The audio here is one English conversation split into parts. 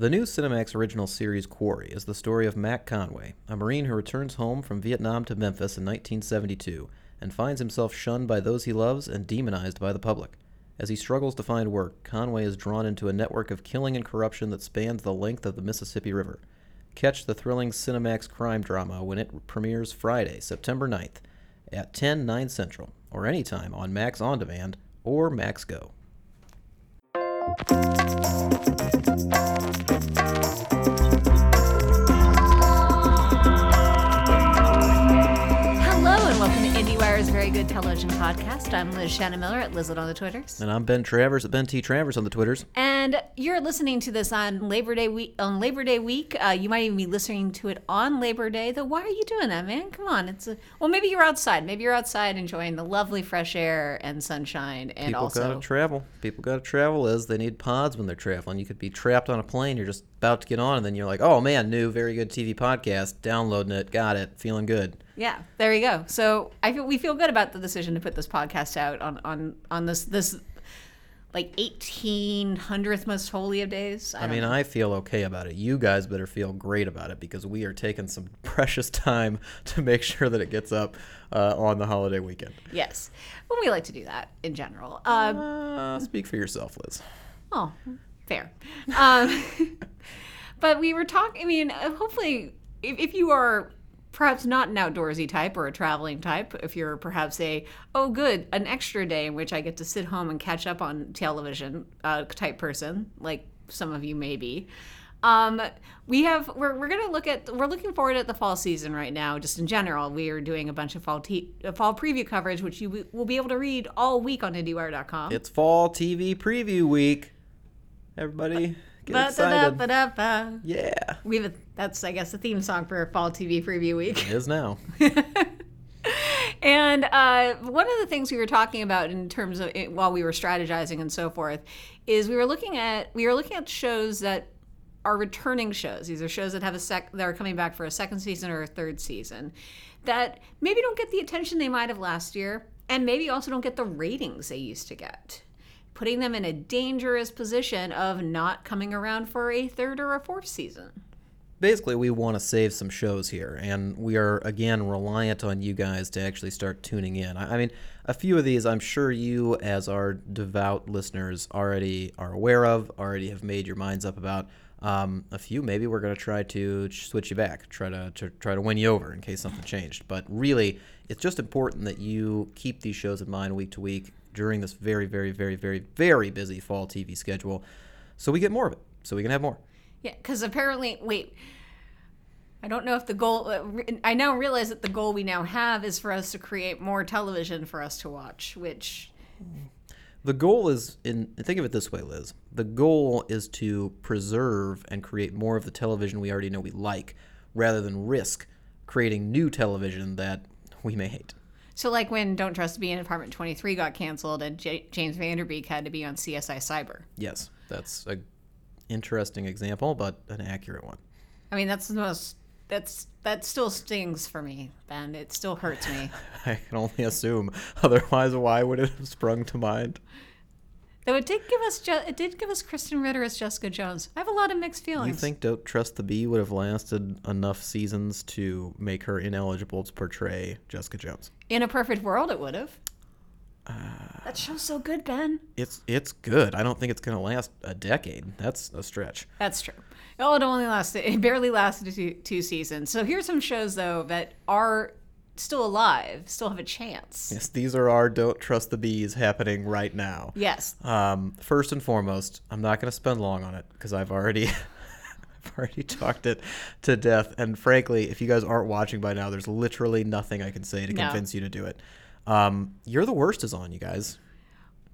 The new Cinemax original series Quarry is the story of Mac Conway, a Marine who returns home from Vietnam to Memphis in 1972 and finds himself shunned by those he loves and demonized by the public. As he struggles to find work, Conway is drawn into a network of killing and corruption that spans the length of the Mississippi River. Catch the thrilling Cinemax crime drama when it premieres Friday, September 9th at 10, 9 Central, or anytime on Max On Demand or Max Go. Hello and welcome to Very Good Television Podcast. I'm Liz Shannon Miller at Lizlet on the Twitters. And I'm Ben Travers at Ben T. Travers on the Twitters. And you're listening to this on Labor Day week. On Labor Day week, uh, you might even be listening to it on Labor Day. Though, why are you doing that, man? Come on, it's a, well, maybe you're outside. Maybe you're outside enjoying the lovely fresh air and sunshine, and People also gotta travel. People gotta travel as they need pods when they're traveling. You could be trapped on a plane, you're just about to get on, and then you're like, oh man, new, very good TV podcast, downloading it, got it, feeling good. Yeah, there you go. So I feel we feel good about the decision to put this podcast out on on on this this like eighteen hundredth most holy of days. I don't mean, know. I feel okay about it. You guys better feel great about it because we are taking some precious time to make sure that it gets up uh, on the holiday weekend. yes, well, we like to do that in general. Um, Uh, speak for yourself, Liz. oh, fair. Um, but we were talking. I mean, hopefully, if, if you are perhaps not an outdoorsy type or a traveling type, if you're perhaps a oh good an extra day in which I get to sit home and catch up on television uh, type person, like some of you may be. Um, we have we're, we're gonna look at we're looking forward at the fall season right now. Just in general, we are doing a bunch of fall te- uh, fall preview coverage, which you will be able to read all week on IndieWire.com. It's fall TV preview week. Everybody get excited. Ba-da-da-ba-da-ba. Yeah, We have a, that's I guess the theme song for fall TV preview week. it is now. And uh, one of the things we were talking about in terms of it, while we were strategizing and so forth is we were looking at we were looking at shows that are returning shows. These are shows that have a sec that are coming back for a second season or a third season that maybe don't get the attention they might have last year and maybe also don't get the ratings they used to get. Putting them in a dangerous position of not coming around for a third or a fourth season. basically we want to save some shows here and we are again reliant on you guys to actually start tuning in. I, mean a few of these i'm sure you as our devout listeners already are aware of already have made your minds up about. Um, a few maybe we're going to try to switch you back try to, to try to win you over in case something changed. But really it's just important that you keep these shows in mind week to week during this very very very very very busy fall tv schedule so we get more of it so we can have more Yeah, because apparently, wait, I don't know if the goal. uh, I now realize that the goal we now have is for us to create more television for us to watch, which The goal is in think of it this way, Liz. The goal is to preserve and create more of the television we already know we like, rather than risk creating new television that we may hate. So like when Don't Trust Me in Apartment Twenty Three got canceled and J- James Van Der Beek had to be on CSI Cyber. Yes, that's a interesting example, but an accurate one. I mean, that's the most. That's that still stings for me, Ben. It still hurts me. I can only assume. Otherwise, why would it have sprung to mind? Though it did give us, it did give us Krysten Ritter as Jessica Jones. I have a lot of mixed feelings. You think Don't Trust the Bee would have lasted enough seasons to make her ineligible to portray Jessica Jones? In a perfect world, it would have. Uh, that show's so good, Ben. It's it's good. I don't think it's gonna last a decade. That's a stretch. That's true. Oh, it only lasted, it barely lasted two, two seasons. So here's some shows, though, that are still alive, still have a chance. Yes, these are our don't trust the bees happening right now. Yes. Um, first and foremost, I'm not going to spend long on it because I've already, I've already talked it to death. And frankly, if you guys aren't watching by now, there's literally nothing I can say to No. convince you to do it. Um, you're the worst is on, you guys.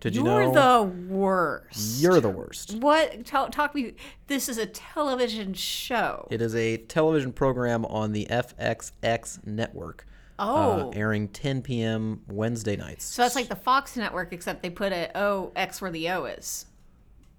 Did you know? You're know? the worst. You're the worst. What? Talk, talk me. This is a television show. It is a television program on the FXX network. Oh. Uh, airing 10 p.m. Wednesday nights. so that's like the Fox network, except they put a O X where the O is.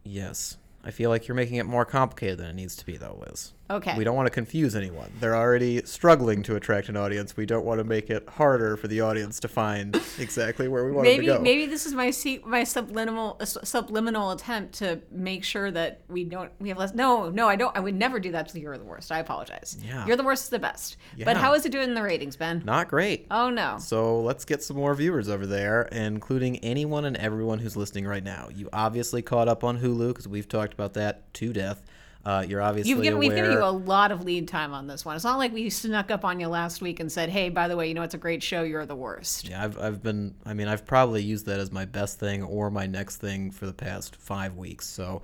Yes. I feel like you're making it more complicated than it needs to be, though, Liz. Okay. We don't want to confuse anyone. They're already struggling to attract an audience. We don't want to make it harder for the audience to find exactly where we want maybe them to go. maybe this is my my subliminal uh, subliminal attempt to make sure that we don't we have less. No, no, I don't. I would never do that to you're the worst. I apologize. Yeah. You're the worst is the best. Yeah. But how is it doing in the ratings, Ben? Not great. Oh no. So let's get some more viewers over there, including anyone and everyone who's listening right now. You obviously caught up on Hulu because we've talked about that to death. Uh, you're obviously You've given, aware. we've given you a lot of lead time on this one. It's not like we snuck up on you last week and said, "Hey, by the way, you know it's a great show. You're the worst." Yeah, I've, I've been, I mean, I've probably used that as my best thing or my next thing for the past five weeks. So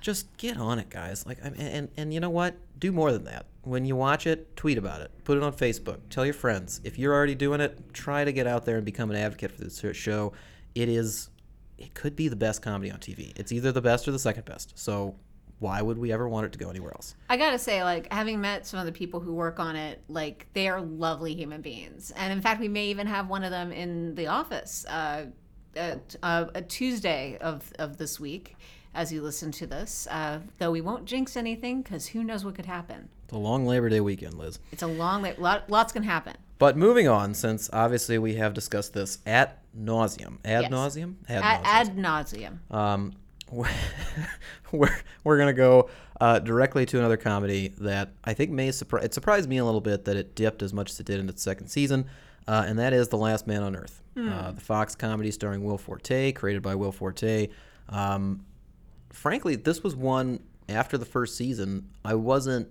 just get on it, guys. Like, I mean, and, and you know what? Do more than that. When you watch it, tweet about it. Put it on Facebook. Tell your friends. If you're already doing it, try to get out there and become an advocate for this show. It is, it could be the best comedy on TV. It's either the best or the second best. So why would we ever want it to go anywhere else? I gotta say, like having met some of the people who work on it, like they are lovely human beings, and in fact, we may even have one of them in the office uh, at, uh, a Tuesday of of this week. As you listen to this, uh, though we won't jinx anything because who knows what could happen. It's a long Labor Day weekend, Liz. It's a long, lot, lots can happen. But moving on, since obviously we have discussed this at nauseum, ad Yes. nauseum, ad Ad, nauseum. ad nauseum. Um, we're we're gonna go uh, directly to another comedy that I think may surprise. It surprised me a little bit that it dipped as much as it did in its second season, uh, and that is The Last Man on Earth, uh, the Fox comedy starring Will Forte, created by Will Forte. Um, frankly, this was one after the first season I wasn't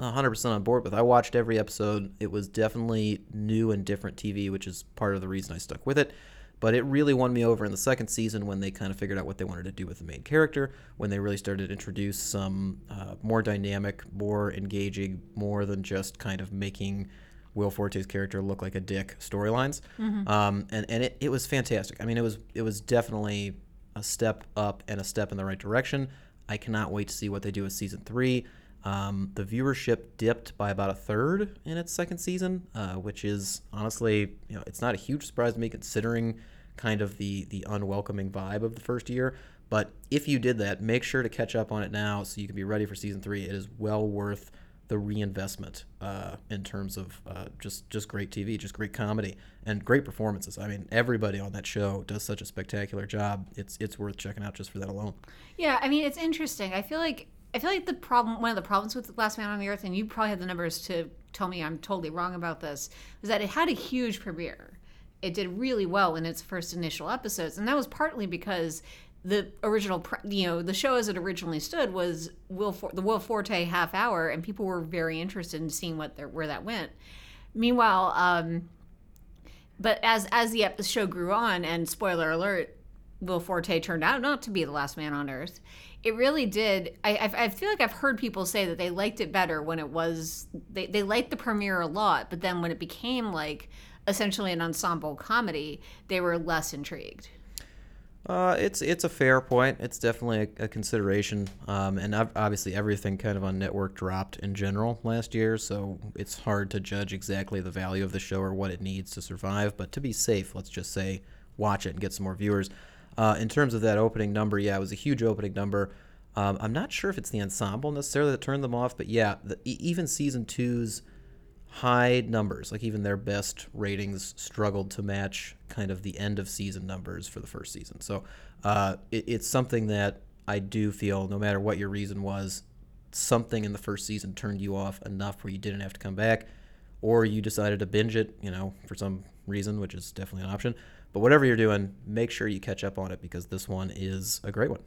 100% on board with. I watched every episode. It was definitely new and different TV, which is part of the reason I stuck with it. But it really won me over in the second season when they kind of figured out what they wanted to do with the main character, when they really started to introduce some uh, more dynamic, more engaging, more than just kind of making Will Forte's character look like a dick storylines. Um, and and it, it was fantastic. I mean, it was it was definitely a step up and a step in the right direction. I cannot wait to see what they do with season three. Um, the viewership dipped by about a third in its second season, uh, which is honestly, you know, it's not a huge surprise to me considering kind of the the unwelcoming vibe of the first year. But if you did that, make sure to catch up on it now so you can be ready for season three. It is well worth the reinvestment uh, in terms of uh, just just great TV, just great comedy, and great performances. I mean, everybody on that show does such a spectacular job. It's it's worth checking out just for that alone. Yeah, I mean it's interesting. I feel like I feel like the problem, one of the problems with Last Man on the Earth, and you probably have the numbers to tell me I'm totally wrong about this, is that it had a huge premiere. It did really well in its first initial episodes, and that was partly because the original, you know, the show as it originally stood was Will For- the Will Forte half hour, and people were very interested in seeing what their, where that went. Meanwhile, um, but as as the show grew on, and spoiler alert, Will Forte turned out not to be the last man on Earth. It really did. I, I, feel like I've heard people say that they liked it better when it was they, they liked the premiere a lot, but then when it became like essentially an ensemble comedy, they were less intrigued. Uh, it's it's a fair point. It's definitely a, a consideration, um, and obviously everything kind of on network dropped in general last year, so it's hard to judge exactly the value of the show or what it needs to survive. But to be safe, let's just say watch it and get some more viewers. Uh, in terms of that opening number, yeah, it was a huge opening number. Um, I'm not sure if it's the ensemble necessarily that turned them off, but yeah, the, even season two's high numbers, like even their best ratings, struggled to match kind of the end of season numbers for the first season. So uh, it, it's something that I do feel, no matter what your reason was, something in the first season turned you off enough where you didn't have to come back, or you decided to binge it, you know, for some reason, which is definitely an option. But whatever you're doing, make sure you catch up on it because this one is a great one.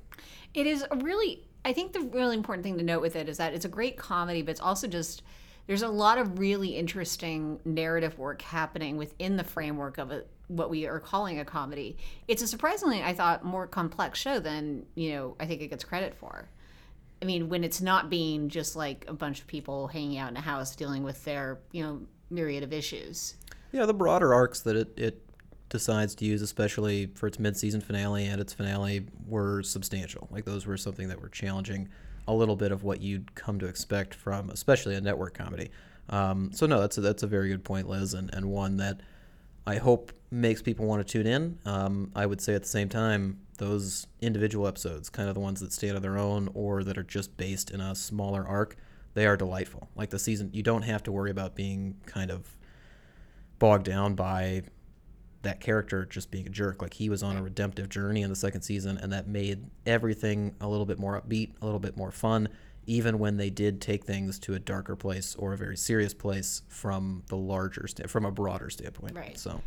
It is a really, I think the really important thing to note with it is that it's a great comedy, but it's also just, there's a lot of really interesting narrative work happening within the framework of it, what we are calling a comedy. It's a surprisingly, I thought, more complex show than, you know, I think it gets credit for. I mean, when it's not being just like a bunch of people hanging out in a house dealing with their, you know, myriad of issues. Yeah, the broader arcs that it, it decides to use, especially for its mid-season finale and its finale, were substantial. Like those were something that were challenging a little bit of what you'd come to expect from, especially a network comedy. Um, so no, that's a, that's a very good point, Liz, and, and one that I hope makes people want to tune in. Um, I would say at the same time, those individual episodes, kind of the ones that stand on their own or that are just based in a smaller arc, they are delightful. Like the season, you don't have to worry about being kind of bogged down by that character just being a jerk. Like he was on a redemptive journey in the second season, and that made everything a little bit more upbeat, a little bit more fun, even when they did take things to a darker place or a very serious place from the larger, sta- from a broader standpoint. Right. So,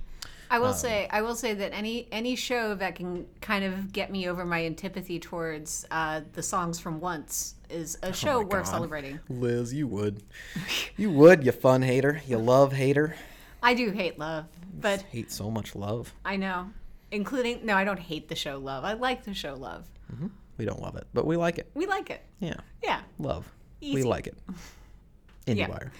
I Um, will say, I will say that any any show that can kind of get me over my antipathy towards uh, the songs from Once is a show Oh worth God. celebrating. Liz, you would, you would, you fun hater, you love hater, I do hate Love, but hate so much love. I know, including no, I don't hate the show Love. I like the show Love. We don't love it, but we like it. We like it. Yeah, Yeah. love. We like it. IndieWire.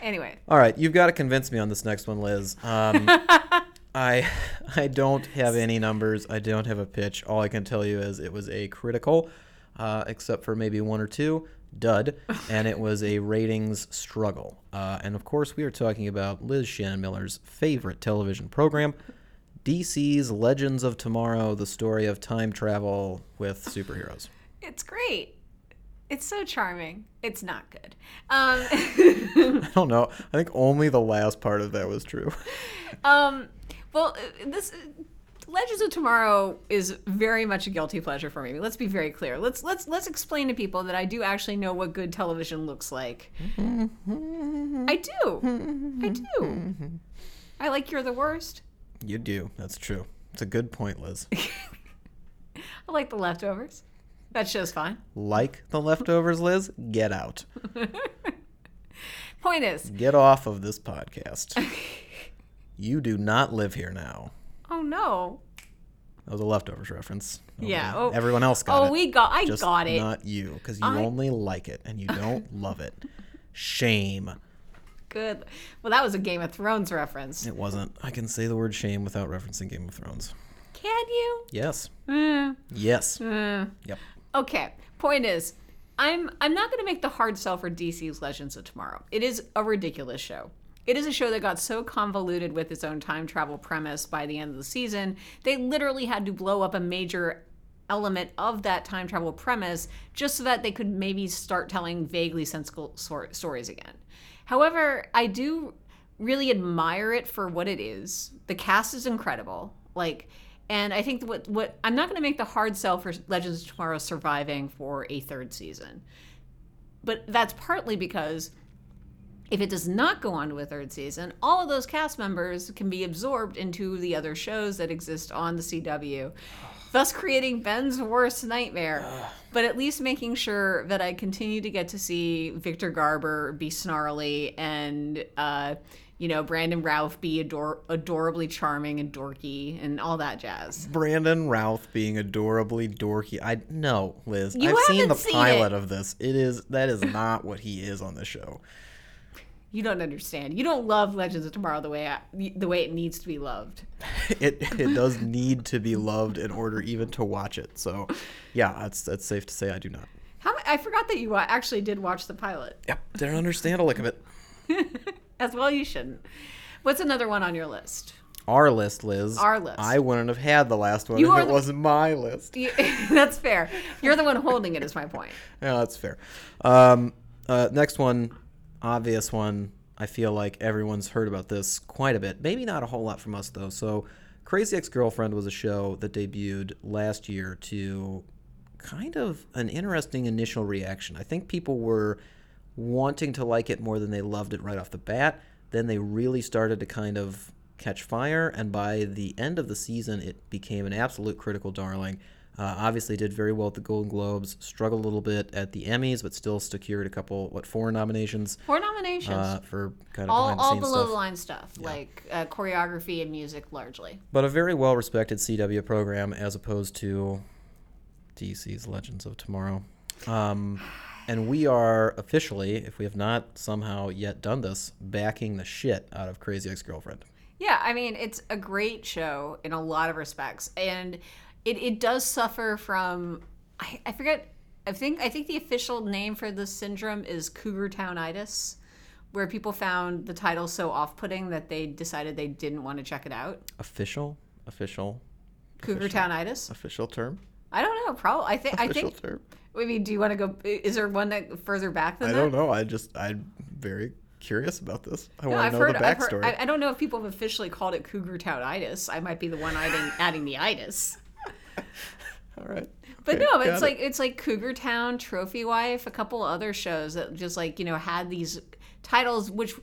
Anyway, All right, you've got to convince me on this next one, Liz. Um, I I don't have any numbers. I don't have a pitch. All I can tell you is it was a critical, uh, except for maybe one or two dud, and it was a ratings struggle. Uh, and of course, we are talking about Liz Shannon Miller's favorite television program, DC's Legends of Tomorrow: The Story of Time Travel with Superheroes. it's great. It's so charming. It's not good. Um, I don't know. I think only the last part of that was true. um, well, this Legends of Tomorrow is very much a guilty pleasure for me. Let's be very clear. Let's let's let's explain to people that I do actually know what good television looks like. I do. I do. I like You're the Worst. You do. That's true. It's a good point, Liz. I like The Leftovers. That show's fine. like the leftovers, Liz, get out. Point is, Get off of this podcast. you do not live here now. Oh no. That was a leftovers reference. Yeah, oh- everyone else got Oh, it. Oh, we got. I just got it. not you, because you I- only like it and you don't love it. Shame. Good. Well, that was a Game of Thrones reference. It wasn't. I can say the word shame without referencing Game of Thrones. Can you? Yes. Eh, Yes. eh. Yep. Okay. Point is, I'm I'm not going to make the hard sell for DC's Legends of Tomorrow. It is a ridiculous show. It is a show that got so convoluted with its own time travel premise by the end of the season, they literally had to blow up a major element of that time travel premise just so that they could maybe start telling vaguely sensible sor- stories again. However, I do really admire it for what it is. The cast is incredible. Like and I think what what I'm not going to make the hard sell for Legends of Tomorrow surviving for a third season. But that's partly because if it does not go on to a third season, all of those cast members can be absorbed into the other shows that exist on the CW, thus creating Ben's worst nightmare. But at least making sure that I continue to get to see Victor Garber be snarly and, uh, you know, Brandon Routh be ador- adorably charming and dorky and all that jazz. Brandon Routh being adorably dorky. I no, Liz. You I've seen the seen pilot it. of this. It is that is not what he is on the show. You don't understand. You don't love Legends of Tomorrow the way I, the way it needs to be loved. It it does need to be loved in order even to watch it. So, yeah, that's that's safe to say I do not. How I forgot that you actually did watch the pilot. Yep, didn't understand a lick of it. As well, you shouldn't. What's another one on your list? Our list, Liz. Our list. I wouldn't have had the last one You if it the- wasn't my list. That's fair. You're the one holding it. Is my point. Yeah, that's fair. Um, uh, next one, obvious one. I feel like everyone's heard about this quite a bit. Maybe not a whole lot from us though. So, Crazy Ex-Girlfriend was a show that debuted last year to kind of an interesting initial reaction. I think people were wanting to like it more than they loved it right off the bat. Then they really started to kind of catch fire, and by the end of the season, it became an absolute critical darling. Uh, obviously, did very well at the Golden Globes. Struggled a little bit at the Emmys, but still secured a couple, what, four nominations Four nominations. uh, for kind of all behind the all below stuff. the line stuff, like uh, choreography and music, largely. But a very well respected CW program as opposed to DC's Legends of Tomorrow. Um, and we are officially, if we have not somehow yet done this, backing the shit out of Crazy Ex Girlfriend. Yeah, I mean, it's a great show in a lot of respects, and it, it does suffer from I, I forget. I think I think the official name for this syndrome is Cougar Townitis, where people found the title so off-putting that they decided they didn't want to check it out. Official? Official? Cougar Townitis. Official term. I don't know. Probably. I think. I think. term. I mean, do you want to go? Is there one that further back than I that? I don't know. I just I'm very curious about this. I No, want I've to know heard, the I've backstory. heard. I, I don't know if people have officially called it Cougar Townitis. I might be the one adding, adding the itis. All right. But Okay, no, but it's it. like it's like Cougar Town, Trophy Wife, a couple other shows that just like you know had these titles which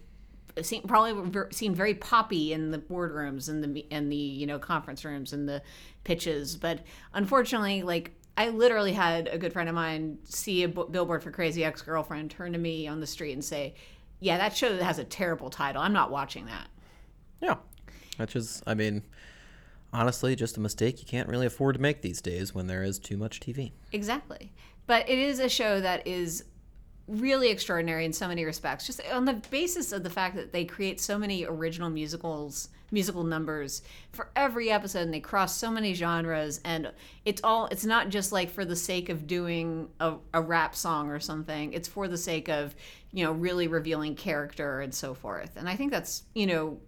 seem, probably seemed very poppy in the boardrooms and the and the you know conference rooms and the pitches, but unfortunately, like I literally had a good friend of mine see a billboard for Crazy Ex Girlfriend, turn to me on the street and say, "Yeah, that show has a terrible title. I'm not watching that." Yeah. Which is, I mean, honestly, just a mistake you can't really afford to make these days when there is too much TV. Exactly. But it is a show that is really extraordinary in so many respects. Just on the basis of the fact that they create so many original musicals, musical numbers for every episode and they cross so many genres and it's all it's not just like for the sake of doing a, a rap song or something. It's for the sake of, you know, really revealing character and so forth. And I think that's, you know,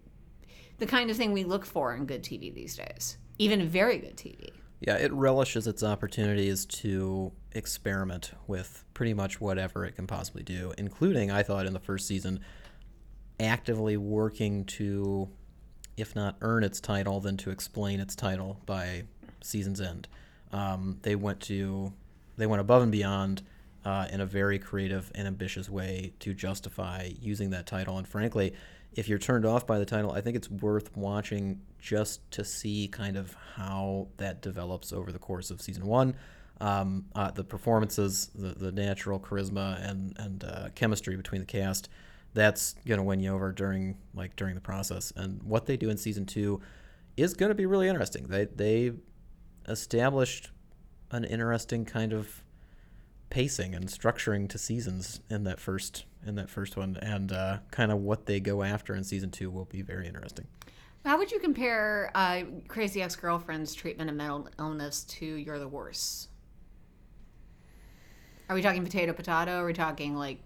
the kind of thing we look for in good TV these days. Even very good TV. Yeah, it relishes its opportunities to experiment with pretty much whatever it can possibly do, including, I thought, in the first season, actively working to, if not earn its title, then to explain its title by season's end. Um, they went to, they went above and beyond uh, in a very creative and ambitious way to justify using that title. And frankly, if you're turned off by the title, I think it's worth watching just to see kind of how that develops over the course of season one. Um, uh, the performances, the, the natural charisma and and uh, chemistry between the cast, that's gonna win you over during like during the process. And what they do in season two is gonna be really interesting. They they established an interesting kind of pacing and structuring to seasons in that first in that first one, and uh, kind of what they go after in season two will be very interesting. How would you compare uh, Crazy Ex Girlfriend's treatment of mental illness to You're the Worst? Are we talking potato potato? Or are we talking like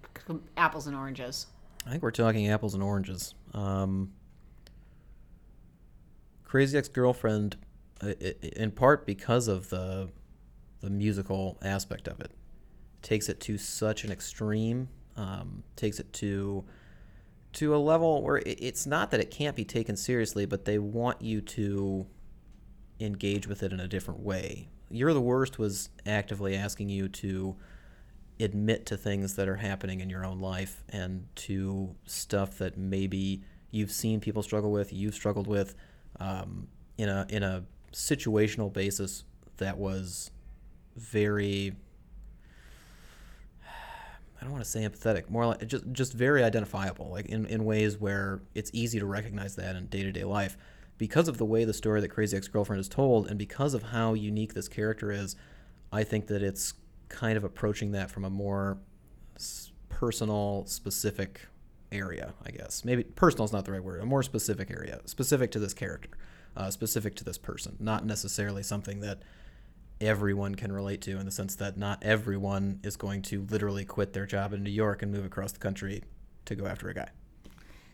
apples and oranges? I think we're talking apples and oranges. Um, Crazy Ex-Girlfriend, i- i- in part because of the the musical aspect of it, takes it to such an extreme. Um, takes it to to a level where it, it's not that it can't be taken seriously, but they want you to engage with it in a different way. You're the worst was actively asking you to admit to things that are happening in your own life and to stuff that maybe you've seen people struggle with, you've struggled with, um, in a in a situational basis that was very. I don't want to say empathetic, more like just just very identifiable, like in, in ways where it's easy to recognize that in day to day life. Because of the way the story that Crazy Ex Girlfriend is told, and because of how unique this character is, I think that it's kind of approaching that from a more personal, specific area, I guess. Maybe personal is not the right word, a more specific area, specific to this character, uh, specific to this person, not necessarily something that everyone can relate to in the sense that not everyone is going to literally quit their job in New York and move across the country to go after a guy.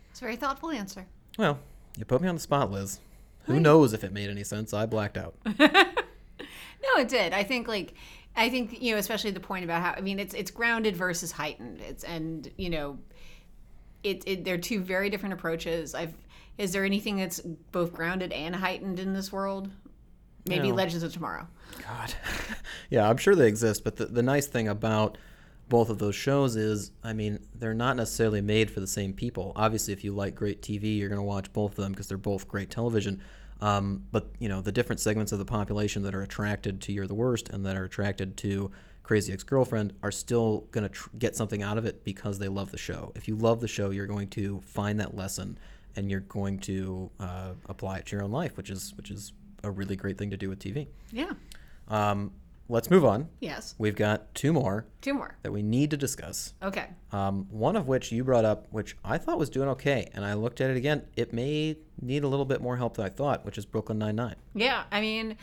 It's a very thoughtful answer. Well, you put me on the spot, Liz. Who Right. knows if it made any sense? I blacked out. No, it did. I think like I think you know, especially the point about how I mean, it's it's grounded versus heightened. It's and you know, it, it they're two very different approaches. I've is there anything that's both grounded and heightened in this world? Maybe No. Legends of Tomorrow. God. yeah, I'm sure they exist, but the, the nice thing about both of those shows is, I mean, they're not necessarily made for the same people. Obviously, if you like great TV, you're going to watch both of them because they're both great television. Um, but, you know, the different segments of the population that are attracted to You're the Worst and that are attracted to Crazy Ex Girlfriend are still going to tr- get something out of it because they love the show. If you love the show, you're going to find that lesson and you're going to uh, apply it to your own life, which is which is a really great thing to do with TV. Yeah. Um, let's move on. Yes. We've got two more Two more. that we need to discuss. Okay. Um, one of which you brought up, which I thought was doing okay, and I looked at it again. It may need a little bit more help than I thought, which is Brooklyn Nine Nine. Yeah, I mean,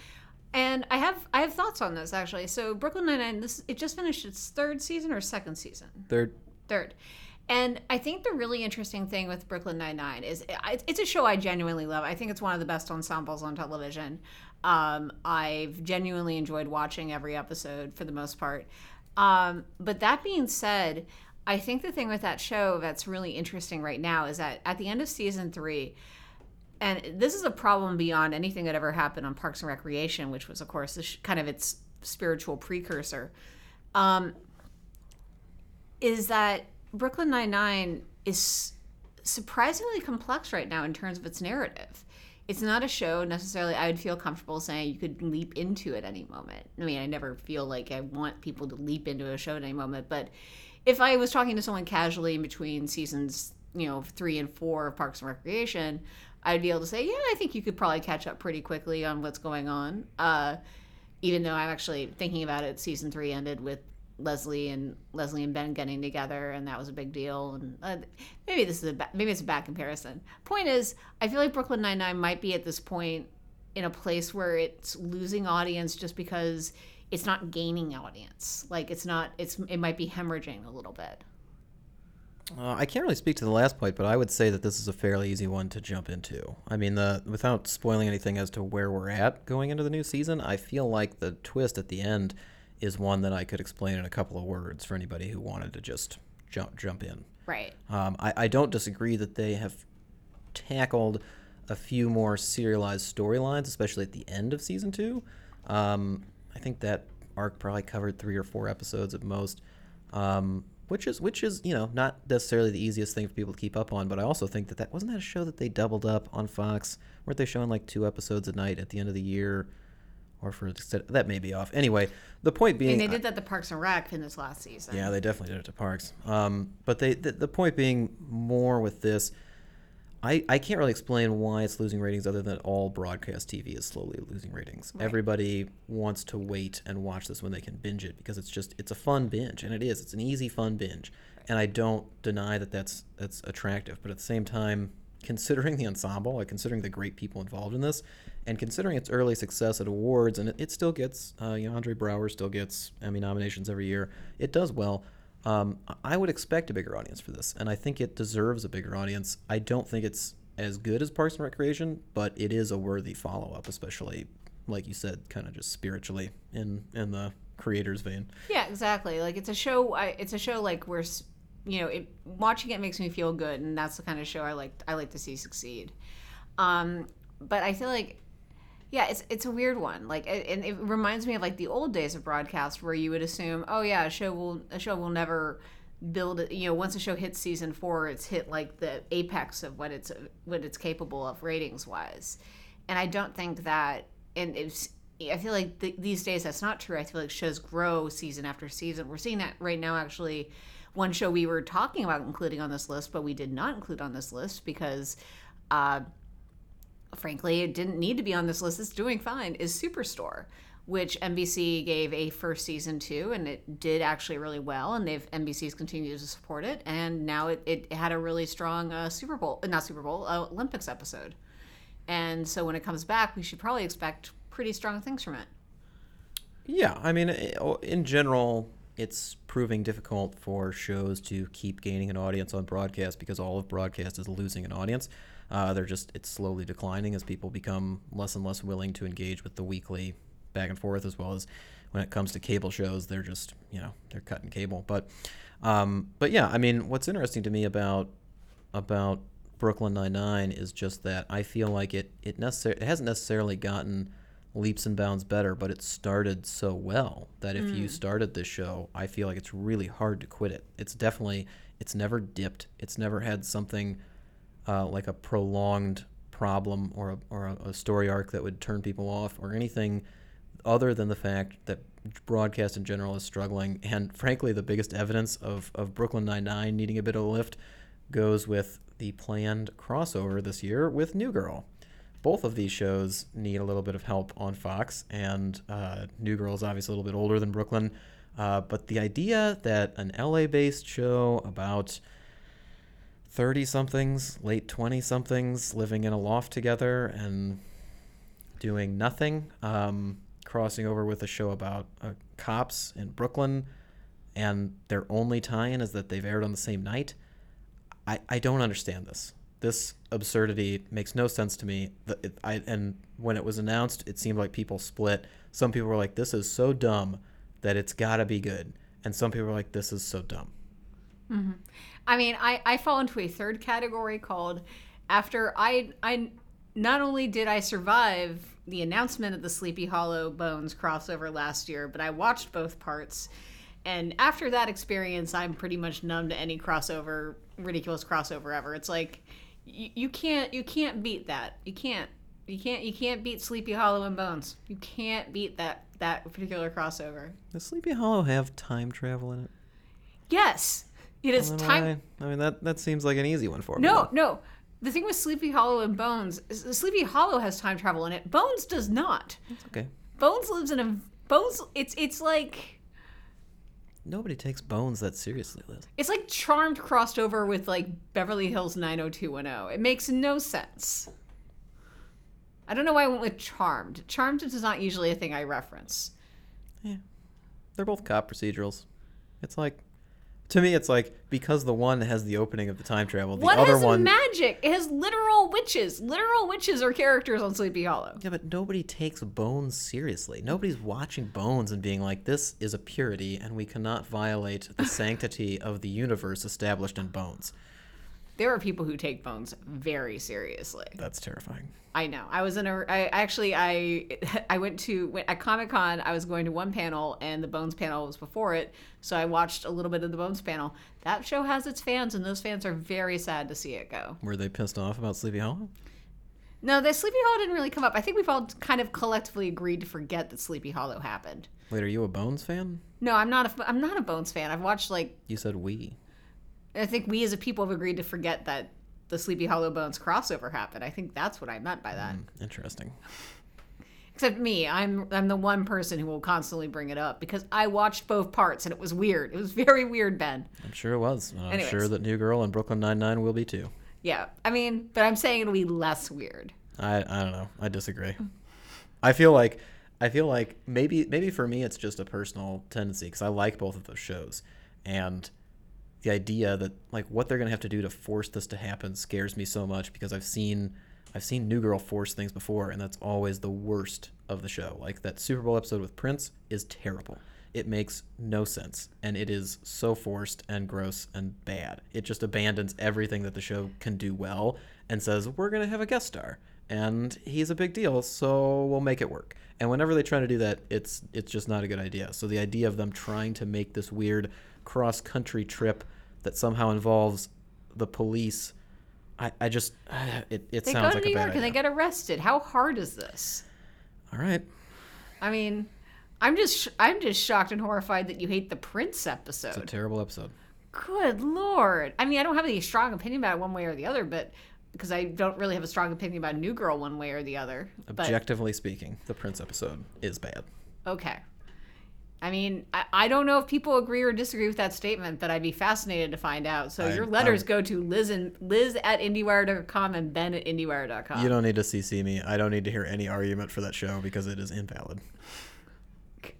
and I have I have thoughts on this actually. So Brooklyn Nine Nine, this it just finished its third season or second season. Third, Third. And I think the really interesting thing with Brooklyn Nine Nine is it's a show I genuinely love. I think it's one of the best ensembles on television. Um, I've genuinely enjoyed watching every episode for the most part. Um, but that being said, I think the thing with that show that's really interesting right now is that at the end of season three, and this is a problem beyond anything that ever happened on Parks and Recreation, which was, of course, kind of its spiritual precursor, um, is that Brooklyn Nine Nine is surprisingly complex right now in terms of its narrative. It's not a show necessarily I would feel comfortable saying you could leap into at any moment. I mean, I never feel like I want people to leap into a show at any moment, but if I was talking to someone casually in between seasons, you know, three and four of Parks and Recreation, I'd be able to say, yeah, I think you could probably catch up pretty quickly on what's going on. Uh, even though I'm actually thinking about it, season three ended with Leslie and Leslie and Ben getting together, and that was a big deal. And uh, maybe this is a ba- maybe it's a bad comparison. Point is, I feel like Brooklyn Nine Nine might be at this point in a place where it's losing audience just because it's not gaining audience. Like it's not. It's it might be hemorrhaging a little bit. Uh, I can't really speak to the last point, but I would say that this is a fairly easy one to jump into. I mean, the without spoiling anything as to where we're at going into the new season, I feel like the twist at the end is one that I could explain in a couple of words for anybody who wanted to just jump jump in. Right. Um, I, I don't disagree that they have tackled a few more serialized storylines, especially at the end of season two. Um, I think that arc probably covered three or four episodes at most. Um, which is which is you know not necessarily the easiest thing for people to keep up on but i also think that that wasn't that a show that they doubled up on fox weren't they showing like two episodes a night at the end of the year or for that may be off anyway the point being and they did that to parks and rec in this last season yeah they definitely did it to parks um, but they the, the point being more with this I, I can't really explain why it's losing ratings other than all broadcast TV is slowly losing ratings. Right. Everybody wants to wait and watch this when they can binge it because it's just it's a fun binge and it is. It's an easy fun binge. And I don't deny that that's that's attractive, but at the same time considering the ensemble, like considering the great people involved in this, and considering its early success at awards, and it, it still gets, uh, you know, Andre Braugher still gets Emmy nominations every year. It does well. Um, I would expect a bigger audience for this, and I think it deserves a bigger audience. I don't think it's as good as Parks and Recreation, but it is a worthy follow up, especially like you said, kind of just spiritually in in the creator's vein. Yeah, exactly. Like it's a show. I, it's a show like where you know, it, watching it makes me feel good, and that's the kind of show I like. I like to see succeed. Um, but I feel like yeah, it's it's a weird one. Like, and it reminds me of like the old days of broadcast where you would assume, oh yeah, a show will a show will never build it. You know, once a show hits season four, it's hit like the apex of what it's what it's capable of ratings wise. And I don't think that. And it's I feel like th- these days that's not true. I feel like shows grow season after season. We're seeing that right now. Actually, one show we were talking about including on this list, but we did not include on this list because. Uh, frankly, it didn't need to be on this list. It's doing fine. Is Superstore, which NBC gave a first season to, and it did actually really well. And they've NBC's continued to support it, and now it, it had a really strong uh, Super Bowl, not Super Bowl, uh, Olympics episode. And so when it comes back, we should probably expect pretty strong things from it. Yeah, I mean, in general, it's proving difficult for shows to keep gaining an audience on broadcast because all of broadcast is losing an audience. Uh, they're just it's slowly declining as people become less and less willing to engage with the weekly back and forth, as well as when it comes to cable shows, they're just you know they're cutting cable. But um, but yeah, I mean, what's interesting to me about about Brooklyn Nine Nine is just that I feel like it it necessarily it hasn't necessarily gotten leaps and bounds better, but it started so well that if mm. you started this show, I feel like it's really hard to quit it. It's definitely it's never dipped. It's never had something uh, like a prolonged problem or a, or a, a story arc that would turn people off or anything other than the fact that broadcast in general is struggling. And frankly, the biggest evidence of, of Brooklyn Nine-Nine needing a bit of a lift goes with the planned crossover this year with New Girl. Both of these shows need a little bit of help on Fox, and uh, New Girl is obviously a little bit older than Brooklyn. Uh, but the idea that an LA based show about 30 somethings, late 20 somethings living in a loft together and doing nothing, um, crossing over with a show about uh, cops in Brooklyn, and their only tie in is that they've aired on the same night. I, I don't understand this. This absurdity makes no sense to me. The- it- I, and when it was announced, it seemed like people split. Some people were like, "This is so dumb that it's got to be good," and some people were like, "This is so dumb." Mm-hmm. I mean, I, I fall into a third category called after I I not only did I survive the announcement of the Sleepy Hollow Bones crossover last year, but I watched both parts. And after that experience, I'm pretty much numb to any crossover, ridiculous crossover ever. It's like you, you can't you can't beat that. You can't you can't you can't beat Sleepy Hollow and Bones. You can't beat that that particular crossover. Does Sleepy Hollow have time travel in it? Yes, it is Then time. I, I mean, that that seems like an easy one for me. No, no. The thing with Sleepy Hollow and Bones, is Sleepy Hollow has time travel in it. Bones does not. It's okay. Bones lives in a Bones. It's it's like Nobody takes Bones that seriously, Liz. it's like Charmed crossed over with like Beverly Hills 90210. It makes no sense. I don't know why I went with Charmed. Charmed is not usually a thing I reference. Yeah. They're both cop procedurals. It's like, to me, it's like because the one has the opening of the time travel, the What other has one. magic? It has literal witches. Literal witches are characters on Sleepy Hollow. yeah, but nobody takes Bones seriously. Nobody's watching Bones and being like, "This is a purity, and we cannot violate the sanctity of the universe established in Bones." There are people who take Bones very seriously. That's terrifying. I know. I was in a. I actually I I went to went, at Comic Con. I was going to one panel, and the Bones panel was before it. So I watched a little bit of the Bones panel. That show has its fans, and those fans are very sad to see it go. Were they pissed off about Sleepy Hollow? No, the Sleepy Hollow didn't really come up. I think we've all kind of collectively agreed to forget that Sleepy Hollow happened. Wait, are you a Bones fan? No, I'm not. A, I'm not a Bones fan. I've watched like You said we. I think we as a people have agreed to forget that the Sleepy Hollow Bones crossover happened. I think that's what I meant by that. Mm, interesting. Except me, I'm I'm the one person who will constantly bring it up because I watched both parts and it was weird. It was very weird, Ben. I'm sure it was. I'm Anyways. sure that New Girl and Brooklyn Nine Nine will be too. Yeah, I mean, but I'm saying it'll be less weird. I I don't know. I disagree. I feel like I feel like maybe maybe for me it's just a personal tendency because I like both of those shows, and the idea that like what they're gonna have to do to force this to happen scares me so much because I've seen I've seen New Girl force things before, and that's always the worst of the show. Like that Super Bowl episode with Prince is terrible. It makes no sense, and it is so forced and gross and bad. It just abandons everything that the show can do well and says we're gonna have a guest star, and he's a big deal, so we'll make it work. And whenever they try to do that, it's it's just not a good idea. So the idea of them trying to make this weird cross country trip that somehow involves the police, I, I just it, it They sounds go to like New a bad York idea. and they get arrested. How hard is this? All right. I mean, I'm just sh- I'm just shocked and horrified that you hate the Prince episode. It's a terrible episode. Good lord! I mean, I don't have any strong opinion about it one way or the other, but because I don't really have a strong opinion about New Girl one way or the other. But Objectively speaking, the Prince episode is bad. okay. I mean, I, I don't know if people agree or disagree with that statement, but I'd be fascinated to find out. So I- your letters I- go to Liz and Liz at IndieWire.com and Ben at IndieWire.com. You don't need to CC me. I don't need to hear any argument for that show because it is invalid.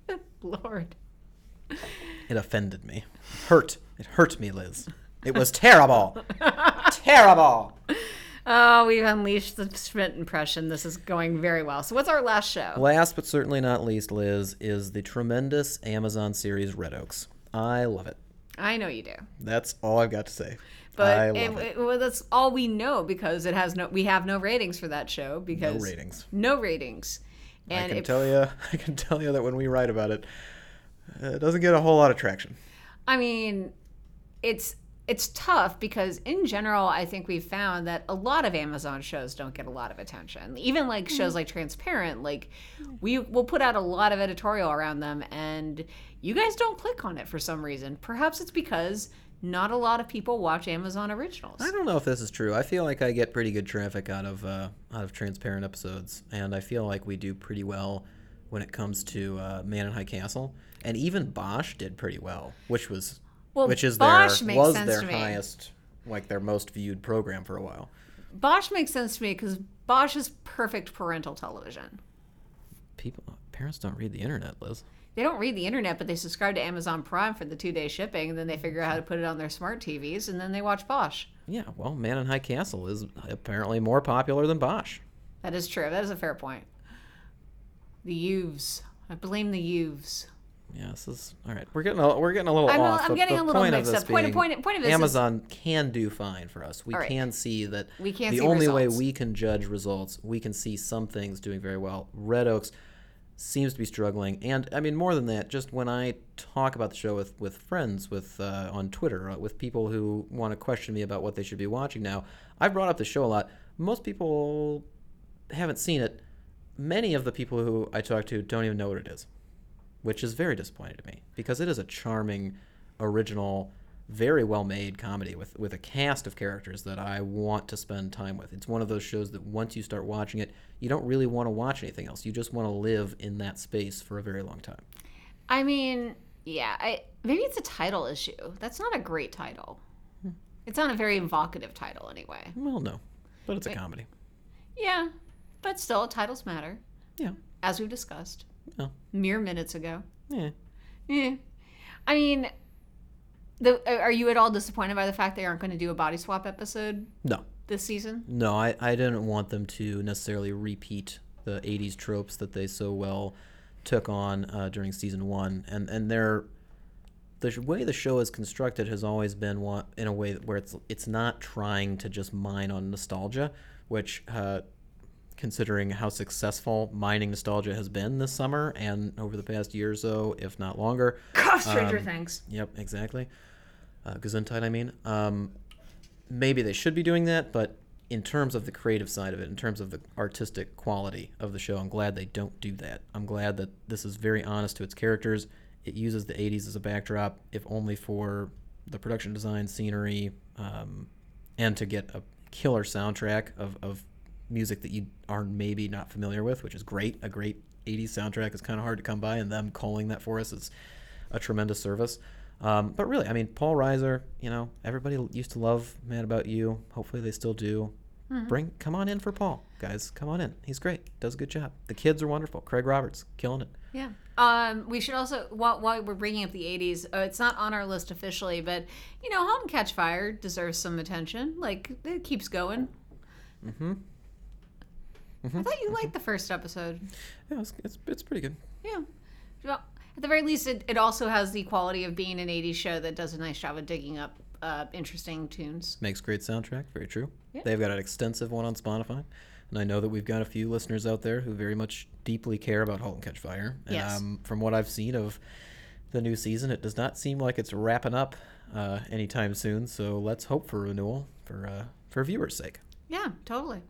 Good lord. It offended me. Hurt. It hurt me, Liz. It was terrible. terrible. Oh, we've unleashed the Schmidt impression. This is going very well. So, what's our last show? Last but certainly not least, Liz, is the tremendous Amazon series Red Oaks. I love it. I know you do, That's all I've got to say. but I it, love it. it- well, that's all we know because it has no. We have no ratings for that show because No ratings. No ratings. And I can tell you. I can tell you that when we write about it, it doesn't get a whole lot of traction. I mean, it's it's tough because in general, I think we've found that a lot of Amazon shows don't get a lot of attention. Even like shows like Transparent, like we will put out a lot of editorial around them, and you guys don't click on it for some reason. Perhaps it's because not a lot of people watch Amazon originals. I don't know if this is true. I feel like I get pretty good traffic out of uh, out of transparent episodes, and I feel like we do pretty well when it comes to uh, Man in High Castle, and even Bosch did pretty well, which was Well, which is Bosch their makes was sense their to me. highest, like their most viewed program for a while. Bosch makes sense to me because Bosch is perfect parental television. People, parents don't read the internet, Liz. They don't read the internet, but they subscribe to Amazon Prime for the two day shipping, and then they figure out how to put it on their smart TVs, and then they watch Bosch. Yeah, well, Man in High Castle is apparently more popular than Bosch. That is true. That is a fair point. The youths. I blame the youths. Yeah, this is all right. We're getting a, we're getting a little I'm, off. I'm The- getting a little point of mixed up. Point, point, point of this is Amazon can do fine for us. We right. can see that We can the only way we can judge results, we can see some things doing very well. Red Oaks seems to be struggling, and I mean more than that. Just when I talk about the show with with friends, with uh, on Twitter, uh, with people who want to question me about what they should be watching now, I've brought up the show a lot. Most people haven't seen it. Many of the people who I talk to don't even know what it is which is very disappointing to me because it is a charming, original, very well made comedy with, with a cast of characters that I want to spend time with. It's one of those shows that once you start watching it, you don't really want to watch anything else. You just want to live in that space for a very long time. I mean, yeah, I maybe it's a title issue. That's not a great title. Hmm. It's not a very evocative title anyway. Well, no, but it's a comedy. Yeah, but still, titles matter, Yeah. as we've discussed Oh. mere minutes ago. Yeah. Yeah. I mean, the are you at all disappointed by the fact they aren't going to do a body swap episode No. this season? No, I, I didn't want them to necessarily repeat the 80s tropes that they so well took on uh, during season one. And, and they're, the way the show is constructed has always been one, in a way where it's, it's not trying to just mine on nostalgia, which, uh, considering how successful mining nostalgia has been this summer and over the past year or so, if not longer. God, Stranger Um, Things. Yep, exactly. Uh, Gesundheit, I mean. Um, maybe they should be doing that, but in terms of the creative side of it, in terms of the artistic quality of the show, I'm glad they don't do that. I'm glad that this is very honest to its characters. It uses the 80s as a backdrop, if only for the production design, scenery, um, and to get a killer soundtrack of, of music that you are maybe not familiar with, which is great. A great 80s soundtrack is kind of hard to come by, and them calling that for us is a tremendous service. Um, but really, I mean, Paul Reiser, you know, everybody used to love Mad About You. Hopefully, they still do. Bring, come on in for Paul, guys. Come on in. He's great. Does a good job. The kids are wonderful. Craig Roberts, killing it. Yeah. Um, we should also, while, while we're bringing up the 80s, uh, it's not on our list officially, but, you know, Home Catch Fire deserves some attention. Like, it keeps going. Mm-hmm. I thought you liked the first episode. Yeah, it's, it's, it's pretty good. Yeah. Well, at the very least, it, it also has the quality of being an 80s show that does a nice job of digging up uh, interesting tunes. Makes great soundtrack. Very true. Yeah. They've got an extensive one on Spotify. And I know that we've got a few listeners out there who very much deeply care about Halt and Catch Fire. And Yes. um, from what I've seen of the new season, it does not seem like it's wrapping up uh, anytime soon. So let's hope for renewal for uh, for viewers' sake. Yeah, totally.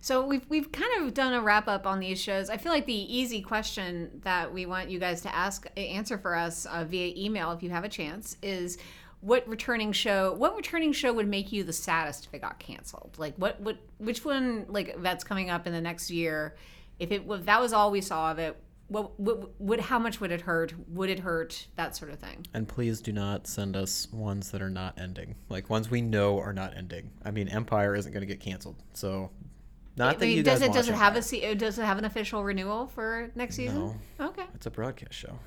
So we've we've kind of done a wrap up on these shows. I feel like the easy question that we want you guys to ask answer for us uh, via email if you have a chance is what returning show what returning show would make you the saddest if it got canceled? Like what what which one like that's coming up in the next year? If it if that was all we saw of it, what what would how much would it hurt? Would it hurt? That sort of thing. And please do not send us ones that are not ending, like ones we know are not ending. I mean, Empire isn't going to get canceled, so not I that mean, you does guys it does it have a se- does it have an official renewal for next season? No. Okay, It's a broadcast show.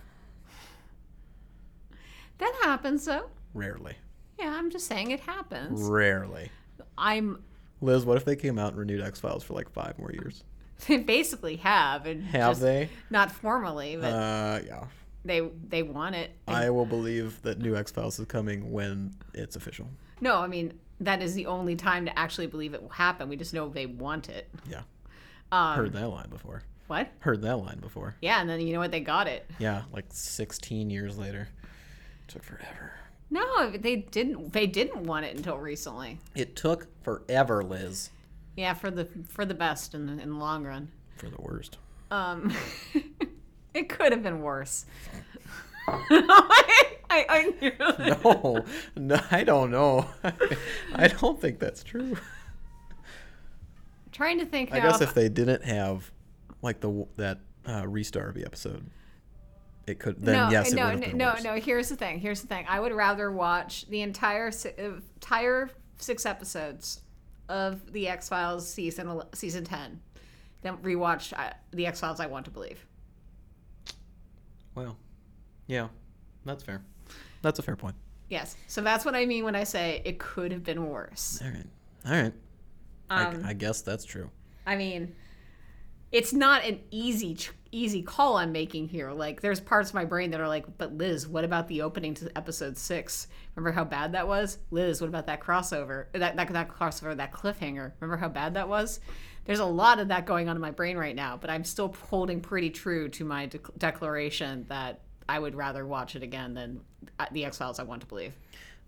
that happens though. Rarely, Yeah, I'm just saying it happens. rarely. I'm Liz, what if they came out and renewed X Files for like five more years? they basically have and Have just they? not formally, but Uh, yeah. they they want it. I will believe that new X Files is coming when it's official. no, I mean that is the only time to actually believe it will happen. We just know they want it. Yeah. Um, Heard that line before. What? Heard that line before. Yeah, and then you know what? They got it. Yeah, like 16 years later. It Took forever. No, they didn't. They didn't want it until recently. It took forever, Liz. Yeah, for the for the best in the, in the long run. For the worst. Um, it could have been worse. I, I, I knew. No, no, I don't know. I don't think that's true. I'm Trying to think. I now guess if they didn't have like the that uh, Restarby episode, it could. Then no, yes, it no, no, no, worse. no. Here's the thing. Here's the thing. I would rather watch the entire uh, entire six episodes of the X Files season season ten than rewatch uh, the X Files. I want to believe. Well, yeah, that's fair. That's a fair point. Yes. So that's what I mean when I say it could have been worse. All right. All right. Um, I, I guess that's true. I mean, it's not an easy easy call I'm making here. Like, there's parts of my brain that are like, "But Liz, what about the opening to episode six? Remember how bad that was? Liz, what about that crossover? That that, that crossover, that cliffhanger? Remember how bad that was?" There's a lot of that going on in my brain right now, but I'm still holding pretty true to my de- declaration that I would rather watch it again than uh, the X Files. I want to believe.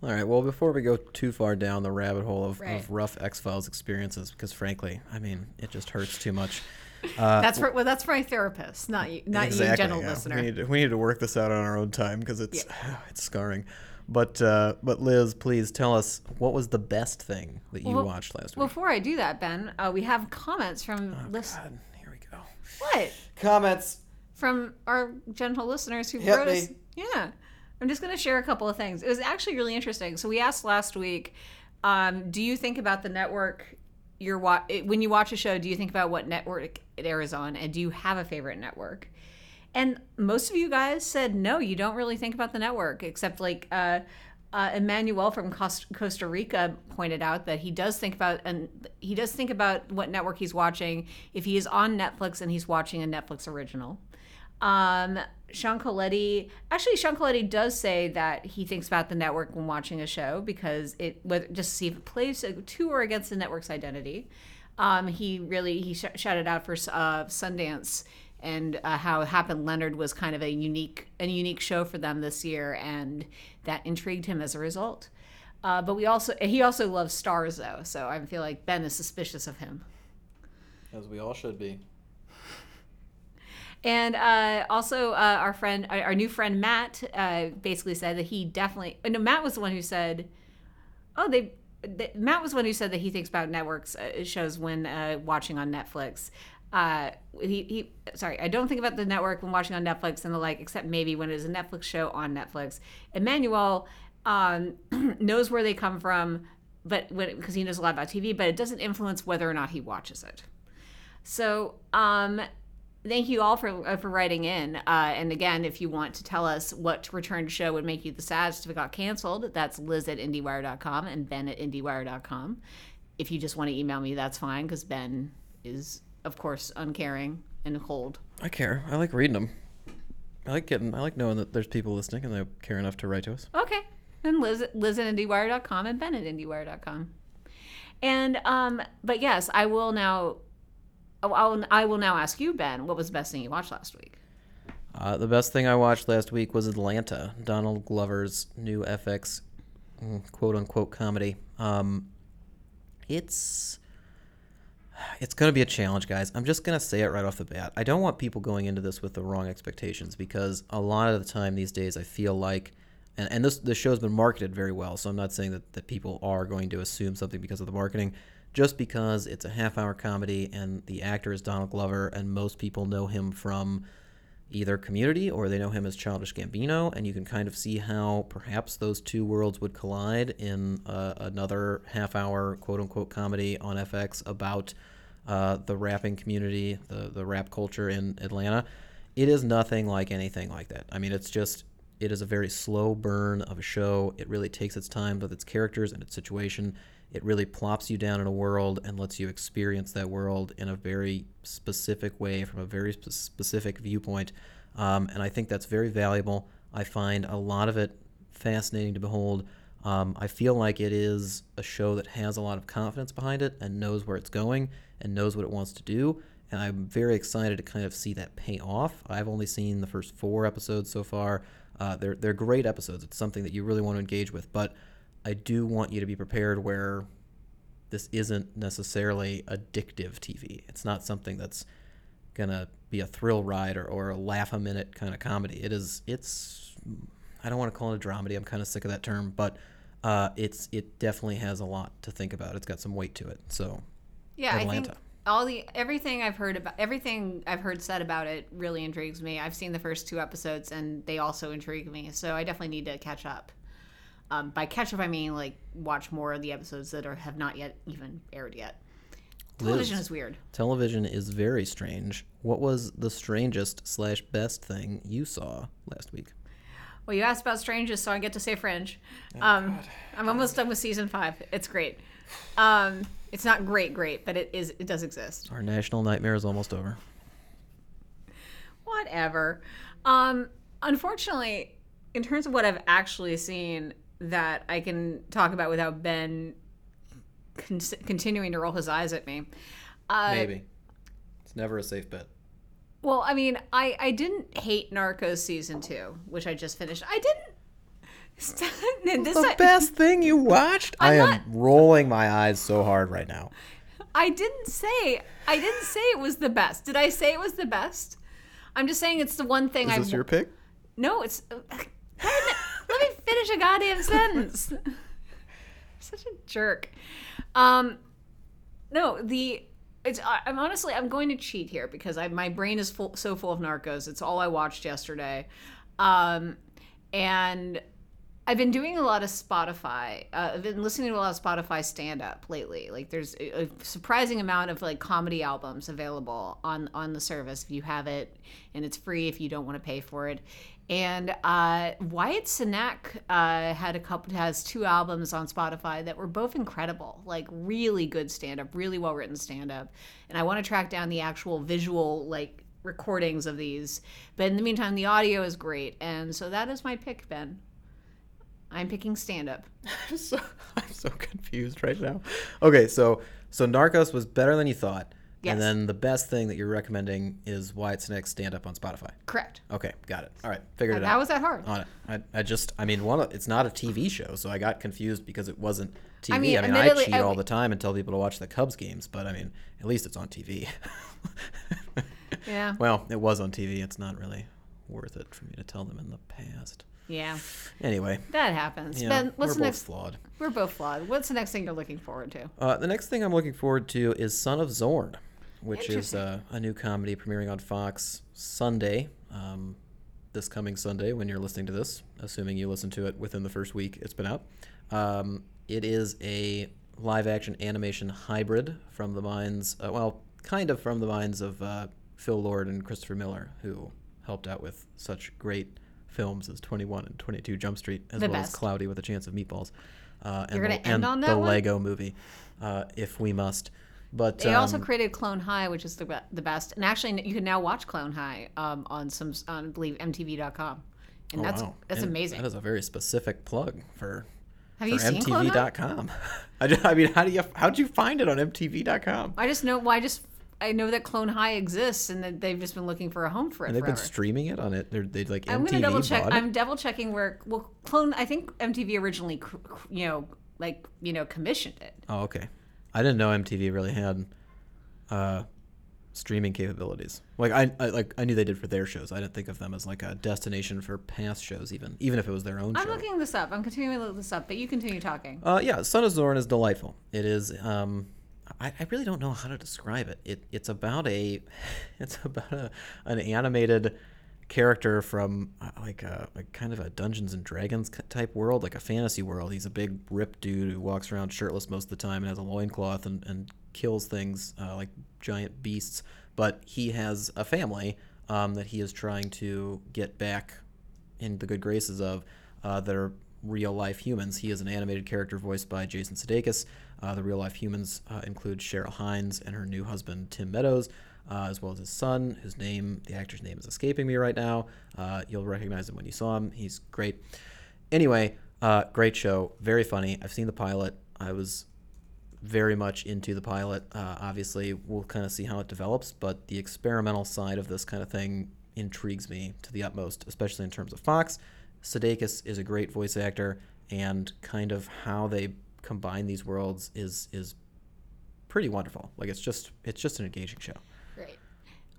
All right. Well, before we go too far down the rabbit hole of, Right. of rough X Files experiences, because frankly, I mean, it just hurts too much. that's for well, that's for my therapist, not you, not you, gentle yeah. listener. We need, to, we need to work this out on our own time because it's it's scarring. But uh, but Liz, please tell us what was the best thing that you Well, watched last week? Before I do that, Ben, uh, we have comments from lis- God, here we go. what Comments. From our gentle listeners who Hit wrote us. Yeah, I'm just going to share a couple of things. It was actually really interesting. So we asked last week, um, do you think about the network you're wa- when you watch a show? Do you think about what network it airs on, and do you have a favorite network? And most of you guys said no, you don't really think about the network, except like uh, uh, Emmanuel from Costa Rica pointed out that he does think about and he does think about what network he's watching if he is on Netflix and he's watching a Netflix original. Um, Sean Coletti, actually, Sean Coletti does say that he thinks about the network when watching a show because it just to see if it plays to or against the network's identity. Um, he really he sh- shouted out for uh, Sundance and uh, how Hap and Leonard was kind of a unique a unique show for them this year, and that intrigued him as a result. Uh, but we also he also loves Starz though, so I feel like Ben is suspicious of him. As we all should be. And uh, also, uh, our friend, our new friend Matt, uh, basically said that he definitely. uh, No, Matt was the one who said, "Oh, they." th- Matt was the one who said that he thinks about networks uh, shows when uh, watching on Netflix. He, he, sorry, I don't think about the network when watching on Netflix and the like, except maybe when it is a Netflix show on Netflix. Emmanuel um, knows where they come from, but when because he knows a lot about TV, but it doesn't influence whether or not he watches it. So, um, thank you all for uh, for writing in. Uh, and again, if you want to tell us what return to show would make you the saddest if it got canceled, that's Liz at IndieWire.com and Ben at IndieWire.com. If you just want to email me, that's fine because Ben is, of course, uncaring and cold. I care. I like reading them. I like getting. I like knowing that there's people listening and they care enough to write to us. Okay. And Liz, Liz at IndieWire.com and Ben at IndieWire.com. And, um, but yes, I will now, I'll, I will now ask you, Ben, what was the best thing you watched last week? Uh, the best thing I watched last week was Atlanta, Donald Glover's new FX mm, quote unquote comedy. Um, it's it's going to be a challenge, guys. I'm just going to say it right off the bat. I don't want people going into this with the wrong expectations because a lot of the time these days I feel like, and, and this this show's been marketed very well, so I'm not saying that, that people are going to assume something because of the marketing. Just because it's a half hour comedy and the actor is Donald Glover, and most people know him from either Community or they know him as Childish Gambino, and you can kind of see how perhaps those two worlds would collide in uh, another half-hour quote-unquote comedy on FX about uh, the rapping community, the the rap culture in Atlanta. It is nothing like anything like that. I mean, it's just it is a very slow burn of a show. It really takes its time with its characters and its situation. It really plops you down in a world and lets you experience that world in a very specific way from a very spe- specific viewpoint. Um, and I think that's very valuable. I find a lot of it fascinating to behold. Um, I feel like it is a show that has a lot of confidence behind it and knows where it's going and knows what it wants to do. And I'm very excited to kind of see that pay off. I've only seen the first four episodes so far. Uh, they're they're great episodes. It's something that you really want to engage with, but I do want you to be prepared where this isn't necessarily addictive TV. It's not something that's gonna be a thrill ride or, or a laugh a minute kind of comedy. It is. It's. I don't want to call it a dramedy. I'm kind of sick of that term, but uh, it's it definitely has a lot to think about. It's got some weight to it. So Yeah, I Atlanta. think all the everything I've heard about everything I've heard said about it really intrigues me. I've seen the first two episodes and they also intrigue me, so I definitely need to catch up. Um, by catch up, I mean like watch more of the episodes that are have not yet even aired yet. Television Liz. is weird. television is very strange. What was the strangest slash best thing you saw last week? Well, you asked about strangest, so I get to say Fringe. Oh, um, I'm almost done with season five. It's great. Um, it's not great, great, but it is. It does exist. Our national nightmare is almost over. Whatever. Um, unfortunately, in terms of what I've actually seen that I can talk about without Ben con- continuing to roll his eyes at me. Uh, Maybe. It's never a safe bet. Well, I mean, I I didn't hate Narcos season two, which I just finished. I didn't. this The I, best thing you watched? I am not- rolling my eyes so hard right now. I didn't say I didn't say it was the best. Did I say it was the best? I'm just saying it's the one thing Is I this your pick? No, it's. Finish a goddamn sentence. Such a jerk. Um, no, the it's. I'm honestly I'm going to cheat here because I my brain is full, so full of Narcos. It's all I watched yesterday, um, and I've been doing a lot of Spotify. Uh, I've been listening to a lot of Spotify stand up lately. Like there's a surprising amount of like comedy albums available on on the service if you have it, and it's free if you don't want to pay for it. And uh, Wyatt Cenac uh, had a couple has two albums on Spotify that were both incredible, like really good stand up, really well written stand up. And I want to track down the actual visual like recordings of these. But in the meantime, the audio is great, and so that is my pick, Ben. I'm picking stand up. I'm so, I'm so confused right now. Okay, so so Narcos was better than you thought. Yes. And then the best thing that you're recommending is Wyatt Cenac's stand up on Spotify. Correct. Okay, got it. All right, figured it out. How was that hard? on it. I, I just, I mean, one, it's not a TV show, so I got confused because it wasn't TV. I mean, mean, I, cheat I- all the time and tell people to watch the Cubs games, but I mean, at least it's on TV. Yeah. well, it was on TV. It's not really worth it for me to tell them in the past. Yeah. Anyway, That happens. yeah, ben, what's we're the both next? flawed. We're both flawed. What's the next thing you're looking forward to? Uh, the next thing I'm looking forward to is Son of Zorn, which is uh, a new comedy premiering on Fox Sunday. Um, this coming Sunday, when you're listening to this, assuming you listen to it within the first week it's been out. Um, it is a live action animation hybrid from the minds, uh, well, kind of from the minds of uh, Phil Lord and Christopher Miller, who helped out with such great films as 21 and 22 Jump Street, as The well best. as Cloudy with a Chance of Meatballs. Uh, and the, and on that the? Lego movie, uh, if we must. But They also um, created Clone High, which is the be- the best. And actually, you can now watch Clone High um, on some on I believe MTV.com, and oh, that's wow. that's And amazing. That is a very specific plug for Have for you seen? MTV.com. I, just, I mean, how do you how'd you find it on MTV.com? I just know. Well, I just I know that Clone High exists, and that they've just been looking for a home for it And they've been streaming it on it. They're they like I'm MTV gonna double check. it. I'm double checking where. Well, Clone. I think MTV originally, you know, like you know, commissioned it. Oh, okay. I didn't know MTV really had uh, streaming capabilities. Like I, I like I knew they did for their shows. I didn't think of them as like a destination for past shows, even even if it was their own I'm show. looking this up. I'm continuing to look this up, but you continue talking. Uh, yeah, Son of Zorn is delightful. It is. Um, I, I really don't know how to describe it. It it's about a, it's about a, an animated character from uh, like a like kind of a Dungeons and Dragons type world, like a fantasy world. He's a big ripped dude who walks around shirtless most of the time and has a loincloth and and kills things uh, like giant beasts. But he has a family um, that he is trying to get back in the good graces of uh, that are real life humans. He is an animated character voiced by Jason Sudeikis. Uh, the real life humans uh, include Cheryl Hines and her new husband Tim Meadows, uh, as well as his son, whose name the actor's name is escaping me right now. Uh, you'll recognize him when you saw him. He's great. Anyway, uh, great show, very funny. I've seen the pilot. I was very much into the pilot. Uh, obviously, we'll kind of see how it develops, but the experimental side of this kind of thing intrigues me to the utmost, especially in terms of Fox. Sudeikis is a great voice actor, and kind of how they combine these worlds is is pretty wonderful. Like it's just it's just an engaging show.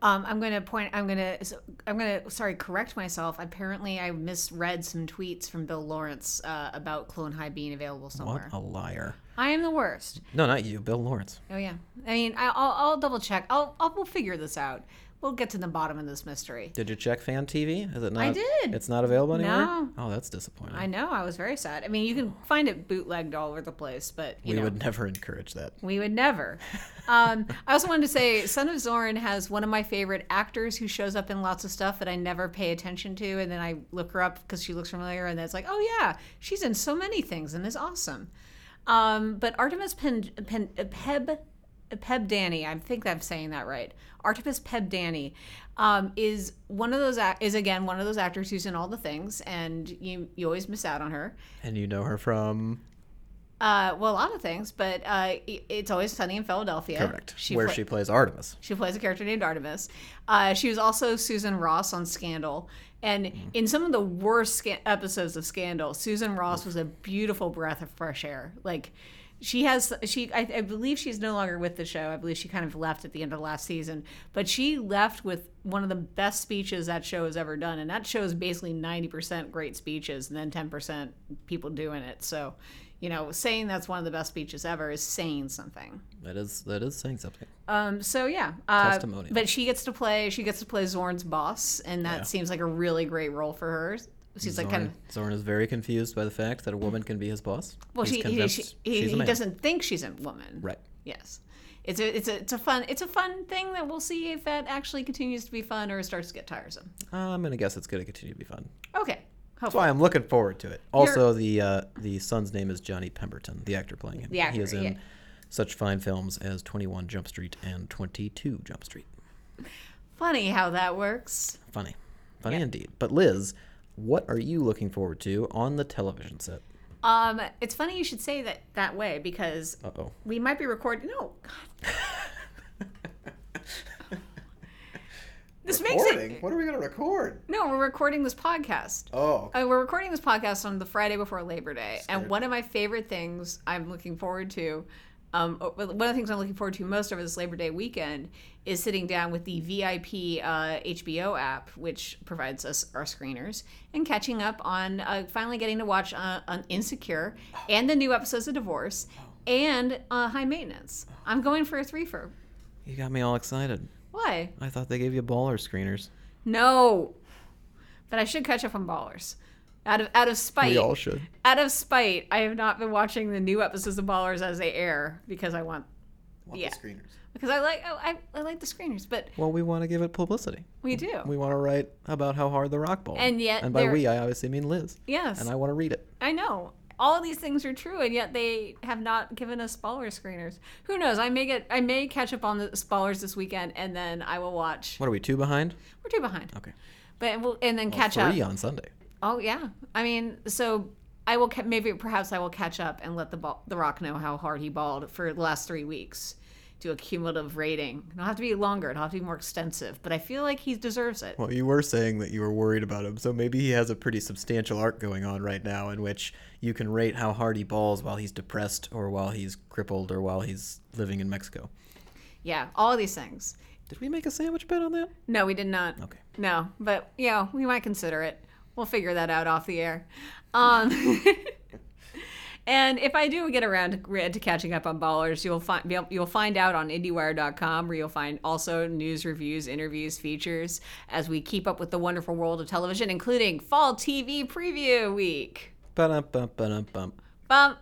Um, I'm going to point. I'm going to. I'm going to. Sorry, correct myself. Apparently, I misread some tweets from Bill Lawrence uh, about Clone High being available somewhere. What a liar! I am the worst. No, not you, Bill Lawrence. Oh yeah. I mean, I, I'll, I'll double check. I'll, I'll we'll figure this out. We'll get to the bottom of this mystery. Did you check Fan TV? Is it not? I did. It's not available anymore. No. Oh, that's disappointing. I know. I was very sad. I mean, you can find it bootlegged all over the place, but you we know, would never encourage that. we would never. Um, I also wanted to say, Son of Zorn has one of my favorite actors who shows up in lots of stuff that I never pay attention to, and then I look her up because she looks familiar, and then it's like, oh yeah, she's in so many things and is awesome. Um, but Artemis Pen, Pen, Peb Pebdani, I think I'm saying that right. Artemis Pebdani um, is one of those is again one of those actors who's in all the things, and you you always miss out on her. And you know her from Uh, well, a lot of things, but uh, it's always sunny in Philadelphia. correct, She where pla- she plays Artemis. she plays a character named Artemis. Uh, she was also Susan Ross on Scandal. And Mm-hmm. in some of the worst sca- episodes of Scandal, Susan Ross was a beautiful breath of fresh air. Like, she has, she, I, I believe she's no longer with the show. I believe she kind of left at the end of last season. But she left with one of the best speeches that show has ever done. And that show is basically 90% great speeches and then 10% people doing it. So, you know, saying that's one of the best speeches ever is saying something. That is that is saying something. Um, so yeah, uh, Testimonial. but she gets to play. She gets to play Zorn's boss, and that Yeah. seems like a really great role for her. She's like kind Zorn, of Zorn is very confused by the fact that a woman can be his boss. well, He's she he, she, he, he doesn't think she's a woman. Right. Yes, it's a it's a it's a fun it's a fun thing that we'll see if that actually continues to be fun or starts to get tiresome. I'm gonna guess it's gonna continue to be fun. Okay, That's why I'm looking forward to it. Also, the uh, the son's name is Johnny Pemberton, the actor playing him. The actor, he is in yeah. such fine films as 21 Jump Street and 22 Jump Street. Funny how that works. Funny, funny Yeah. indeed. But Liz, what are you looking forward to on the television set? Um, it's funny you should say that that way because Uh oh. we might be recording. No, God. This makes it. What are we gonna record? No, we're recording this podcast. Oh. Uh, we're recording this podcast on the Friday before Labor Day, and Scared. one of my favorite things I'm looking forward to, um, one of the things I'm looking forward to most over this Labor Day weekend is sitting down with the VIP uh, HBO app, which provides us our screeners, and catching up on uh, finally getting to watch uh, on Insecure and the new episodes of Divorce and uh, High Maintenance. I'm going for a threefer. You got me all excited. Why? I thought they gave you baller screeners. No, but I should catch up on Ballers. Out of out of spite, We all should. out of spite, I have not been watching the new episodes of Ballers as they air because I want Want Yeah. the screeners. because I like I, I, I like the screeners, but Well, we want to give it publicity. we do. We want to write about how hard the rock ball. And yet and by we, I obviously mean Liz. yes, And I want to read it. I know. All of these things are true, and yet they have not given us baller screeners. Who knows? I may get, I may catch up on the ballers this weekend, and then I will watch. What are we two behind? We're two behind, Okay. but we'll, and then Well, catch three up. on Sunday. Oh yeah, I mean, so I will ca- maybe perhaps I will catch up and let the ball, the Rock know how hard he balled for the last three weeks. Do a cumulative rating. It'll have to be longer. It'll have to be more extensive. But I feel like he deserves it. Well, you were saying that you were worried about him, so maybe he has a pretty substantial arc going on right now in which you can rate how hard he balls while he's depressed or while he's crippled or while he's living in Mexico. Yeah, all of these things. Did we make a sandwich bet on that? No, we did not. Okay. No, but yeah, we might consider it. We'll figure that out off the air. Um, and if I do get around to, to catching up on ballers, you'll find you'll find out on IndieWire.com, where you'll find also news, reviews, interviews, features as we keep up with the wonderful world of television, including Fall TV Preview Week. Ba-dum, bum, ba-dum, bum. Bump.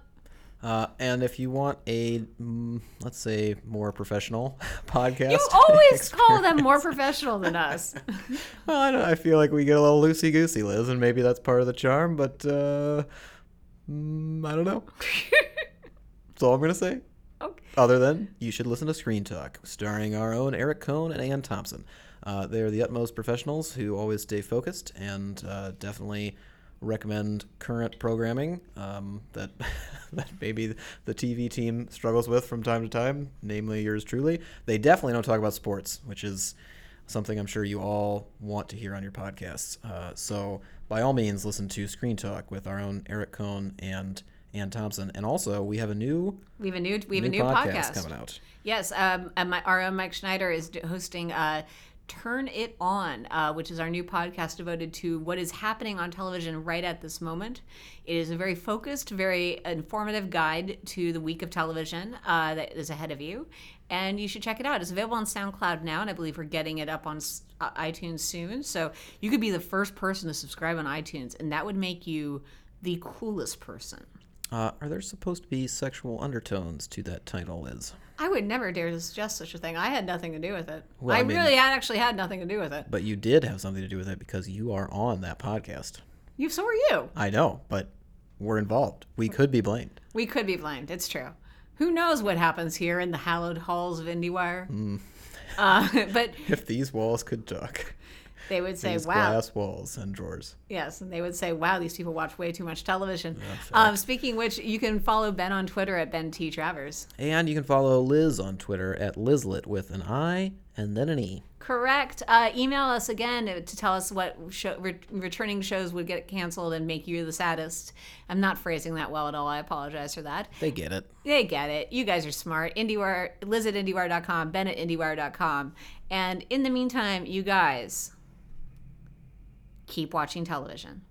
Uh, and if you want a, mm, let's say, more professional podcast, You always call them more professional than us. Well, I, don't, I feel like we get a little loosey goosey, Liz, and maybe that's part of the charm. But uh, mm, I don't know. That's all I'm gonna say. Okay. Other than you should listen to Screen Talk, starring our own Eric Kohn and Anne Thompson. Uh, they are the utmost professionals who always stay focused and uh, definitely recommend current programming um, that that maybe the TV team struggles with from time to time, namely yours truly. They definitely don't talk about sports, which is something I'm sure you all want to hear on your podcasts. Uh, so by all means, listen to Screen Talk with our own Eric Kohn and Anne Thompson, and also we have a new We have a new we have new a new podcast, podcast. coming out. Yes, um, and my, our own Mike Schneider is hosting uh, Turn It On, uh, which is our new podcast devoted to what is happening on television right at this moment. It is a very focused, very informative guide to the week of television uh, that is ahead of you. And you should check it out. It's available on SoundCloud now, and I believe we're getting it up on uh, iTunes soon. So you could be the first person to subscribe on iTunes, and that would make you the coolest person. Uh, are there supposed to be sexual undertones to that title, Liz? I would never dare to suggest such a thing. I had nothing to do with it. Well, I, I mean- really had actually had nothing to do with it. But you did have something to do with it because you are on that podcast. You, so are you. I know, but we're involved. We could be blamed. We could be blamed. It's true. Who knows what happens here in the hallowed halls of IndieWire? Hmm. Uh, but If these walls could talk, they would say, these "Wow, glass walls and drawers. yes," and they would say, "Wow, these people watch way too much television." Um, speaking of which, you can follow Ben on Twitter at Ben T Travers. And you can follow Liz on Twitter at Lizlet with an I and then an E. Correct. Uh, email us again to tell us what show, re- returning shows would get canceled and make you the saddest. I'm not phrasing that well at all. I apologize for that. They get it. They get it. You guys are smart. IndieWire, Liz at IndieWire.com, Ben at IndieWire.com. And in the meantime, you guys keep watching television.